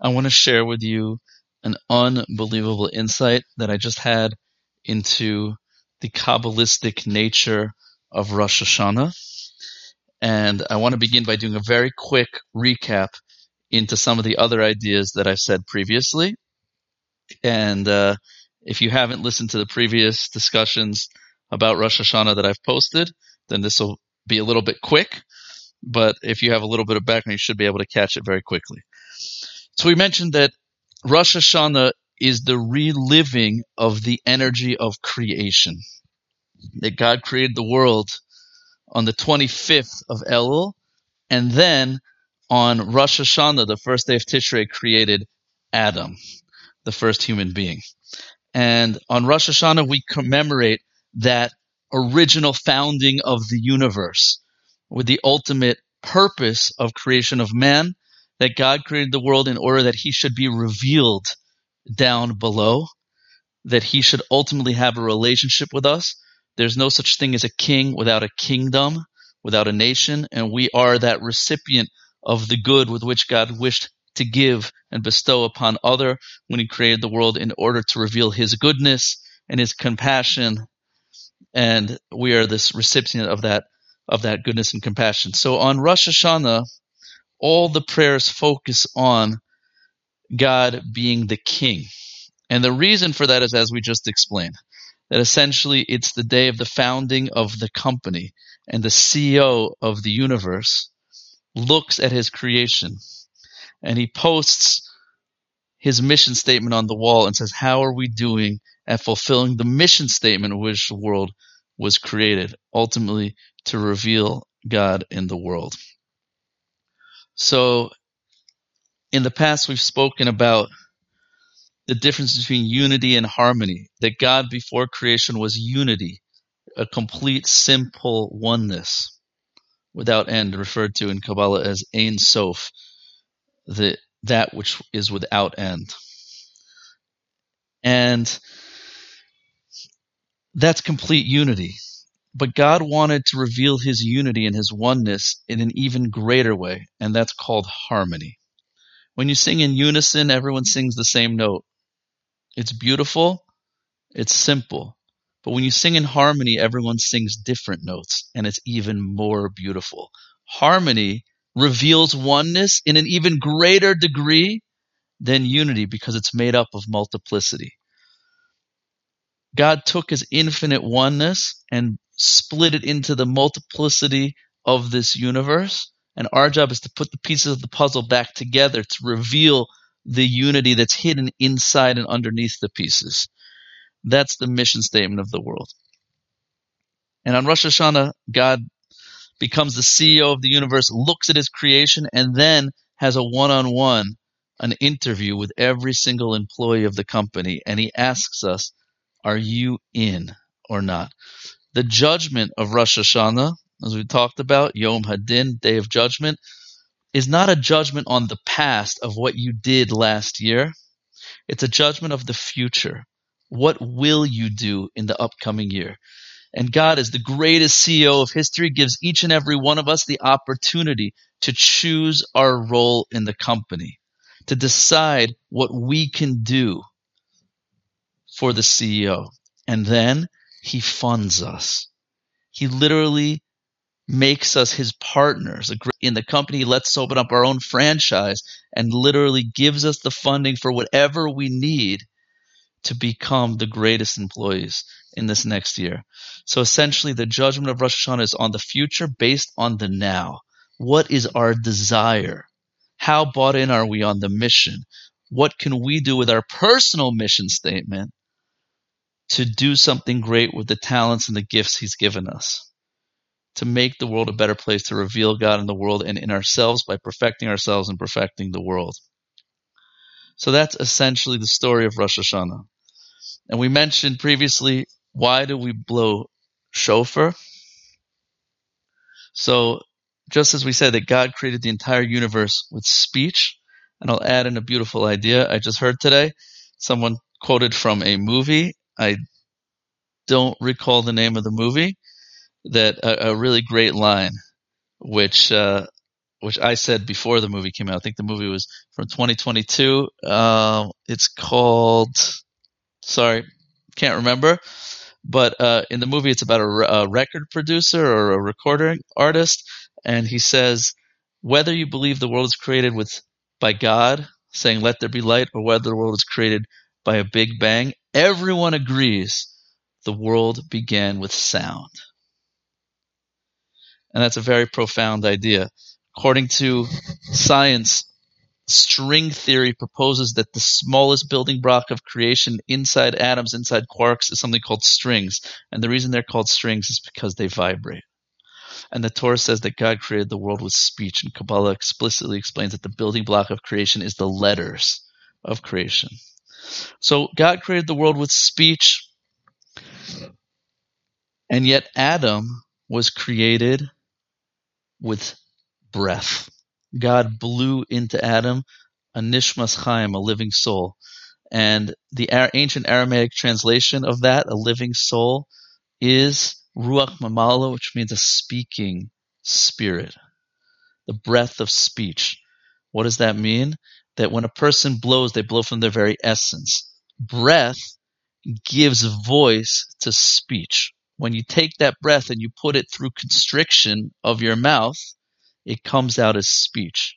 I want to share with you an unbelievable insight that I just had into the Kabbalistic nature of Rosh Hashanah. And I want to begin by doing a very quick recap into some of the other ideas that I've said previously. And uh, if you haven't listened to the previous discussions about Rosh Hashanah that I've posted, then this will be a little bit quick. But if you have a little bit of background, you should be able to catch it very quickly. So we mentioned that Rosh Hashanah is the reliving of the energy of creation. That God created the world on the 25th of Elul, and then on Rosh Hashanah, the first day of Tishrei, created Adam, the first human being. And on Rosh Hashanah, we commemorate that original founding of the universe with the ultimate purpose of creation of man, that God created the world in order that he should be revealed down below, that he should ultimately have a relationship with us. There's no such thing as a king without a kingdom, without a nation, and we are that recipient of the good with which God wished to give and bestow upon other when he created the world in order to reveal his goodness and his compassion and we are this recipient of that of that goodness and compassion. So on Rosh Hashanah, all the prayers focus on God being the king. And the reason for that is as we just explained, that essentially it's the day of the founding of the company and the CEO of the universe looks at his creation and he posts his mission statement on the wall and says, How are we doing at fulfilling the mission statement which the world was created, ultimately to reveal God in the world? So, in the past, we've spoken about the difference between unity and harmony, that God before creation was unity, a complete, simple oneness without end, referred to in Kabbalah as Ein Sof, the, that which is without end. And that's complete unity. But God wanted to reveal his unity and his oneness in an even greater way, and that's called harmony. When you sing in unison, everyone sings the same note. It's beautiful, it's simple. But when you sing in harmony, everyone sings different notes, and it's even more beautiful. Harmony reveals oneness in an even greater degree than unity because it's made up of multiplicity. God took his infinite oneness and split it into the multiplicity of this universe. And our job is to put the pieces of the puzzle back together to reveal the unity that's hidden inside and underneath the pieces. That's the mission statement of the world. And on Rosh Hashanah, God becomes the CEO of the universe, looks at his creation, and then has a one on one, an interview with every single employee of the company. And he asks us, Are you in or not? The judgment of Rosh Hashanah, as we talked about, Yom Hadin, Day of Judgment, is not a judgment on the past of what you did last year. It's a judgment of the future. What will you do in the upcoming year? And God, as the greatest CEO of history, gives each and every one of us the opportunity to choose our role in the company, to decide what we can do for the CEO. And then he funds us. He literally makes us his partners in the company. Let's open up our own franchise and literally gives us the funding for whatever we need to become the greatest employees in this next year. So essentially, the judgment of Rosh Hashanah is on the future based on the now. What is our desire? How bought in are we on the mission? What can we do with our personal mission statement to do something great with the talents and the gifts He's given us? To make the world a better place, to reveal God in the world and in ourselves by perfecting ourselves and perfecting the world. So that's essentially the story of Rosh Hashanah. And we mentioned previously, why do we blow shofar? So just as we said that God created the entire universe with speech, and I'll add in a beautiful idea I just heard today. Someone quoted from a movie. I don't recall the name of the movie. That a, a really great line, which uh, which I said before the movie came out. I think the movie was from 2022. Uh, it's called, sorry, can't remember. But uh, in the movie, it's about a, a record producer or a recording artist, and he says whether you believe the world is created with by God saying "Let there be light," or whether the world is created by a big bang, everyone agrees the world began with sound. And that's a very profound idea. According to science, string theory proposes that the smallest building block of creation inside atoms, inside quarks, is something called strings. And the reason they're called strings is because they vibrate. And the Torah says that God created the world with speech, and Kabbalah explicitly explains that the building block of creation is the letters of creation. So God created the world with speech, and yet Adam was created with breath. God blew into Adam a nishmas chaim, a living soul. And the ancient Aramaic translation of that, a living soul, is ruach mamala, which means a speaking spirit, the breath of speech. What does that mean? That when a person blows, they blow from their very essence. Breath gives voice to speech. When you take that breath and you put it through constriction of your mouth, it comes out as speech.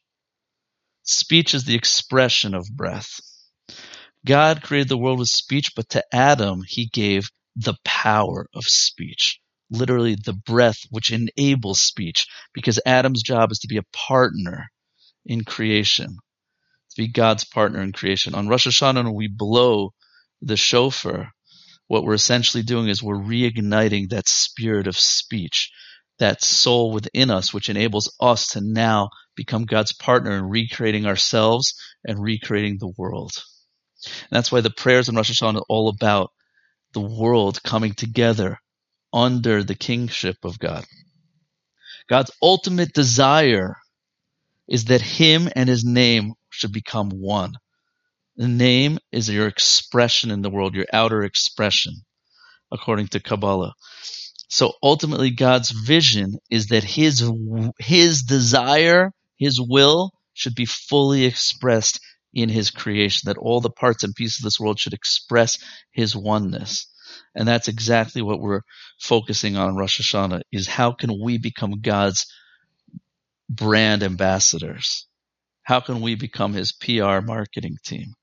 Speech is the expression of breath. God created the world with speech, but to Adam, he gave the power of speech. Literally, the breath which enables speech, because Adam's job is to be a partner in creation, be God's partner in creation. On Rosh Hashanah, we blow the shofar. What we're essentially doing is we're reigniting that spirit of speech that soul within us, which enables us to now become God's partner in recreating ourselves and recreating the world. And that's why the prayers in Rosh Hashanah are all about the world coming together under the kingship of God. God's ultimate desire is that Him and His name should become one. The name is your expression in the world, your outer expression, according to Kabbalah. So ultimately, God's vision is that his, his desire, his will should be fully expressed in his creation, that all the parts and pieces of this world should express his oneness. And that's exactly what we're focusing on Rosh Hashanah is how can we become God's brand ambassadors? How can we become his PR marketing team?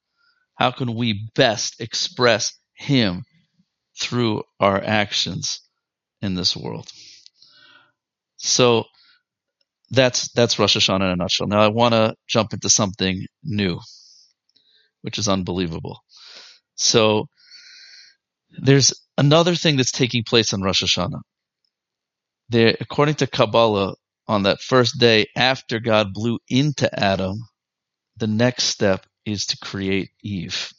How can we best express him through our actions in this world. So that's that's Rosh Hashanah in a nutshell. Now I want to jump into something new, which is unbelievable. So there's another thing that's taking place on Rosh Hashanah. There, according to Kabbalah, on that first day after God blew into Adam, the next step is to create Eve.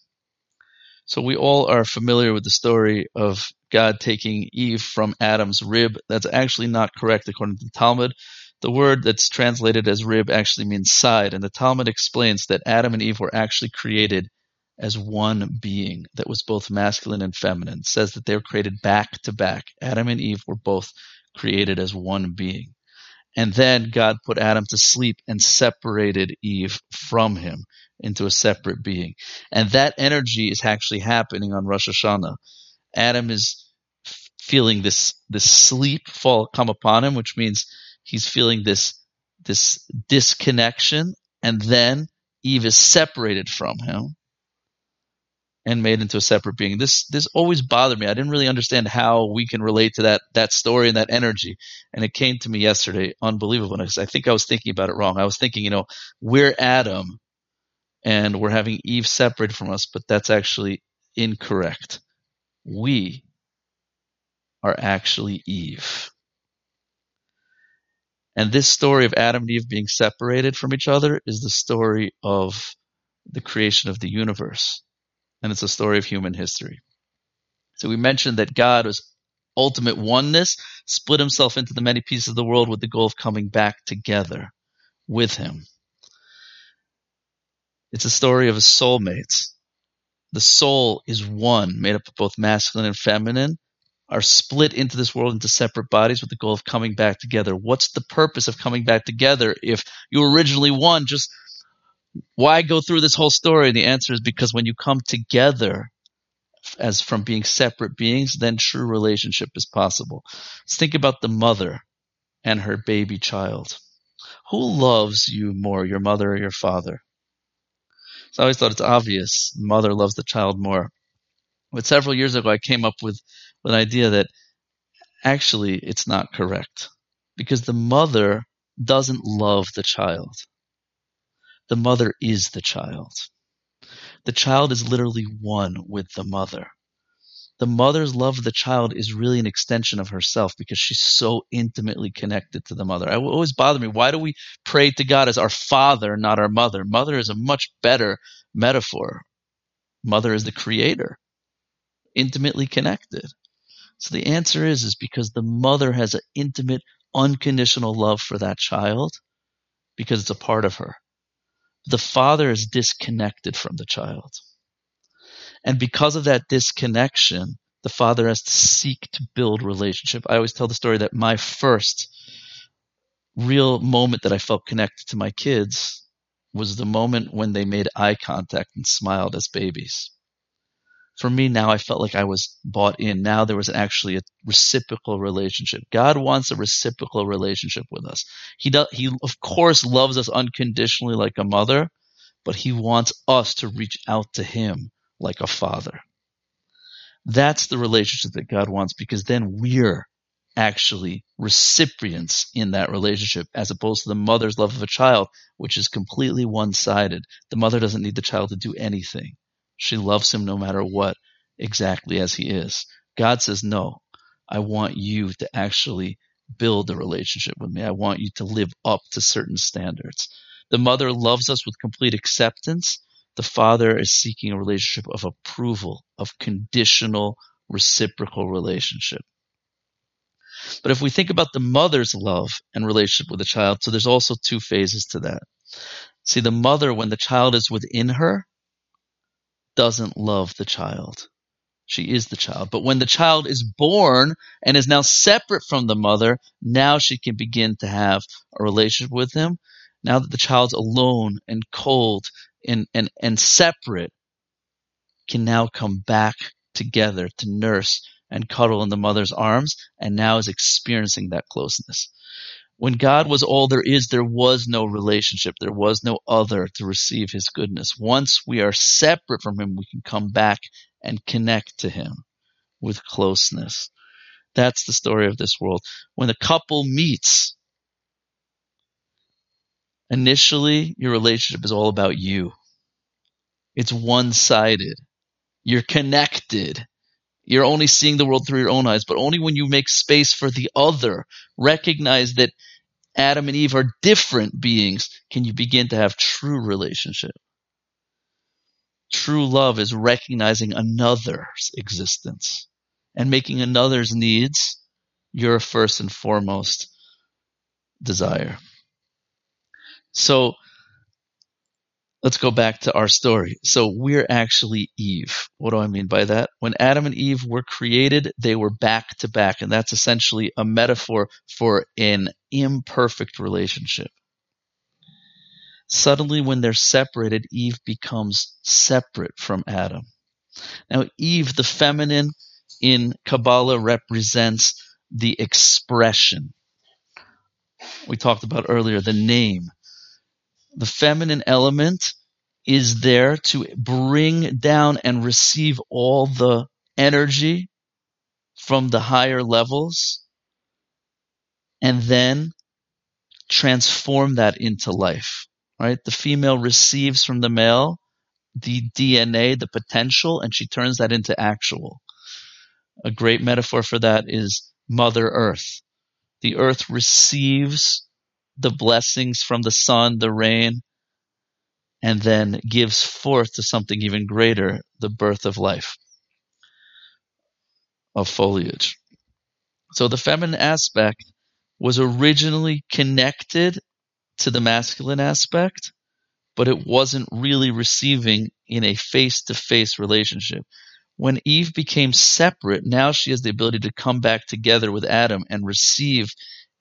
So we all are familiar with the story of God taking Eve from Adam's rib. That's actually not correct according to the Talmud. The word that's translated as rib actually means side, and the Talmud explains that Adam and Eve were actually created as one being that was both masculine and feminine. It says that they were created back to back. Adam and Eve were both created as one being. And then God put Adam to sleep and separated Eve from him into a separate being. And that energy is actually happening on Rosh Hashanah. Adam is feeling this, this sleep fall come upon him, which means he's feeling this, this disconnection. And then Eve is separated from him and made into a separate being. This this always bothered me. I didn't really understand how we can relate to that that story and that energy. And it came to me yesterday, unbelievable. Because I think I was thinking about it wrong. I was thinking, you know, we're Adam and we're having Eve separated from us, but that's actually incorrect. We are actually Eve. And this story of Adam and Eve being separated from each other is the story of the creation of the universe. And it's a story of human history. So we mentioned that God was ultimate oneness, split himself into the many pieces of the world with the goal of coming back together with him. It's a story of a soulmates. The soul is one, made up of both masculine and feminine, are split into this world into separate bodies with the goal of coming back together. What's the purpose of coming back together if you originally one? Just why go through this whole story? The answer is because when you come together as from being separate beings, then true relationship is possible. Let's think about the mother and her baby child. Who loves you more, your mother or your father? So I always thought it's obvious. Mother loves the child more. But several years ago, I came up with, with an idea that actually it's not correct because the mother doesn't love the child. The mother is the child. The child is literally one with the mother. The mother's love of the child is really an extension of herself because she's so intimately connected to the mother. It always bothered me. Why do we pray to God as our father, not our mother? Mother is a much better metaphor. Mother is the creator, intimately connected. So the answer is, is because the mother has an intimate, unconditional love for that child because it's a part of her the father is disconnected from the child. And because of that disconnection, the father has to seek to build relationship. I always tell the story that my first real moment that I felt connected to my kids was the moment when they made eye contact and smiled as babies for me now I felt like I was bought in. Now there was actually a reciprocal relationship. God wants a reciprocal relationship with us. He does, he of course loves us unconditionally like a mother, but he wants us to reach out to him like a father. That's the relationship that God wants because then we're actually recipients in that relationship as opposed to the mother's love of a child, which is completely one sided. The mother doesn't need the child to do anything. She loves him no matter what, exactly as he is. God says, no, I want you to actually build a relationship with me. I want you to live up to certain standards. The mother loves us with complete acceptance. The father is seeking a relationship of approval, of conditional, reciprocal relationship. But if we think about the mother's love and relationship with the child, so there's also two phases to that. See, the mother, when the child is within her, doesn't love the child. She is the child. But when the child is born and is now separate from the mother, now she can begin to have a relationship with him. Now that the child's alone and cold and, and, and separate, can now come back together to nurse and cuddle in the mother's arms and now is experiencing that closeness. When God was all there is, there was no relationship. There was no other to receive his goodness. Once we are separate from him, we can come back and connect to him with closeness. That's the story of this world. When a couple meets, initially your relationship is all about you. It's one sided. You're connected. You're only seeing the world through your own eyes, but only when you make space for the other, recognize that Adam and Eve are different beings, can you begin to have true relationship. True love is recognizing another's existence and making another's needs your first and foremost desire. So let's go back to our story. So we're actually Eve. What do I mean by that? When Adam and Eve were created, they were back to back, and that's essentially a metaphor for an imperfect relationship. Suddenly, when they're separated, Eve becomes separate from Adam. Now, Eve, the feminine in Kabbalah, represents the expression. We talked about earlier the name the feminine element is there to bring down and receive all the energy from the higher levels and then transform that into life, right? The female receives from the male the DNA, the potential, and she turns that into actual. A great metaphor for that is Mother Earth. The earth receives the blessings from the sun, the rain, and then gives forth to something even greater, the birth of life, of foliage. So the feminine aspect was originally connected to the masculine aspect, but it wasn't really receiving in a face to face relationship. When Eve became separate, now she has the ability to come back together with Adam and receive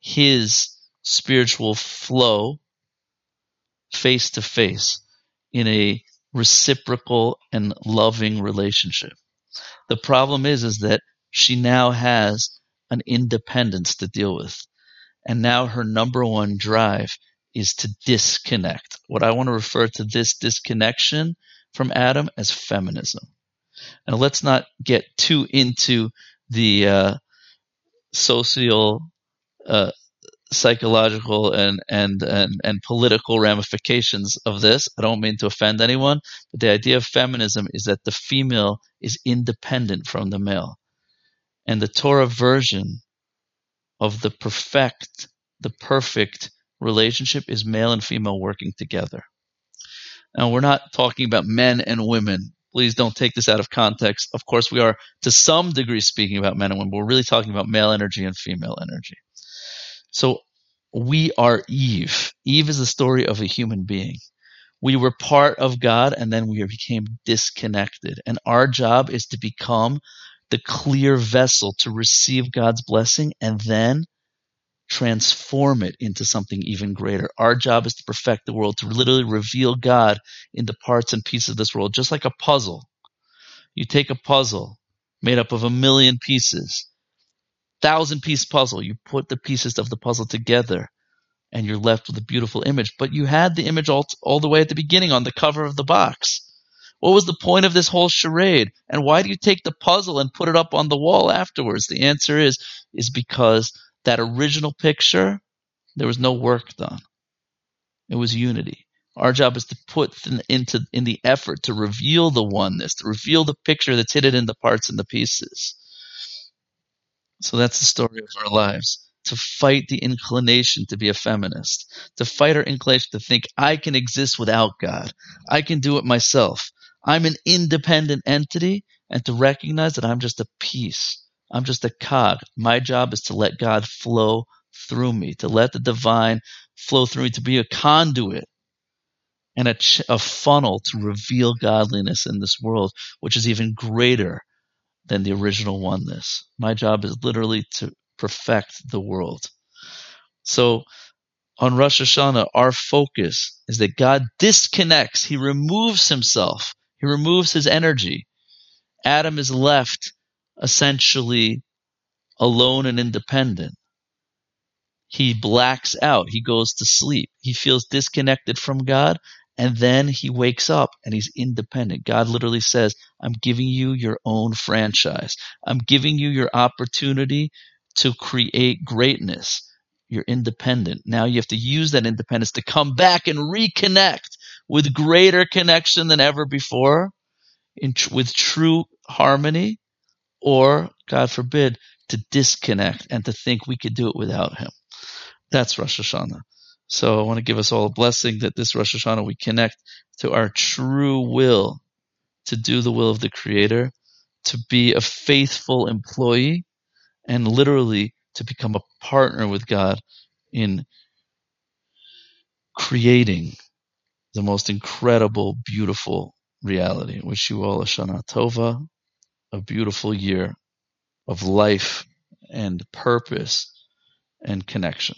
his spiritual flow face to face in a reciprocal and loving relationship. The problem is, is that she now has an independence to deal with. And now her number one drive is to disconnect. What I want to refer to this disconnection from Adam as feminism. And let's not get too into the uh, social, uh, psychological, and, and and and political ramifications of this. I don't mean to offend anyone, but the idea of feminism is that the female is independent from the male, and the Torah version of the perfect, the perfect relationship is male and female working together. Now, we're not talking about men and women. Please don't take this out of context. Of course, we are to some degree speaking about men and women, but we're really talking about male energy and female energy. So we are Eve. Eve is the story of a human being. We were part of God and then we became disconnected. And our job is to become the clear vessel to receive God's blessing and then transform it into something even greater. Our job is to perfect the world, to literally reveal God in the parts and pieces of this world, just like a puzzle. You take a puzzle made up of a million pieces, thousand piece puzzle. You put the pieces of the puzzle together and you're left with a beautiful image. But you had the image all, all the way at the beginning on the cover of the box. What was the point of this whole charade? And why do you take the puzzle and put it up on the wall afterwards? The answer is, is because that original picture, there was no work done. It was unity. Our job is to put into in the effort to reveal the oneness, to reveal the picture that's hidden in the parts and the pieces. So that's the story of our lives. To fight the inclination to be a feminist, to fight our inclination to think I can exist without God. I can do it myself. I'm an independent entity and to recognize that I'm just a piece I'm just a cog. My job is to let God flow through me, to let the divine flow through me, to be a conduit and a, ch- a funnel to reveal godliness in this world, which is even greater than the original oneness. My job is literally to perfect the world. So on Rosh Hashanah, our focus is that God disconnects. He removes himself. He removes his energy. Adam is left essentially alone and independent. He blacks out. He goes to sleep. He feels disconnected from God. And then he wakes up and he's independent. God literally says, I'm giving you your own franchise. I'm giving you your opportunity to create greatness. You're independent. Now you have to use that independence to come back and reconnect with greater connection than ever before, in, with true harmony or, God forbid, to disconnect and to think we could do it without Him. That's Rosh Hashanah. So I want to give us all a blessing that this Rosh Hashanah we connect to our true will to do the will of the Creator, to be a faithful employee, and literally to become a partner with God in creating the most incredible, beautiful reality. Wish you all a Shana Tova, a beautiful year of life and purpose and connection.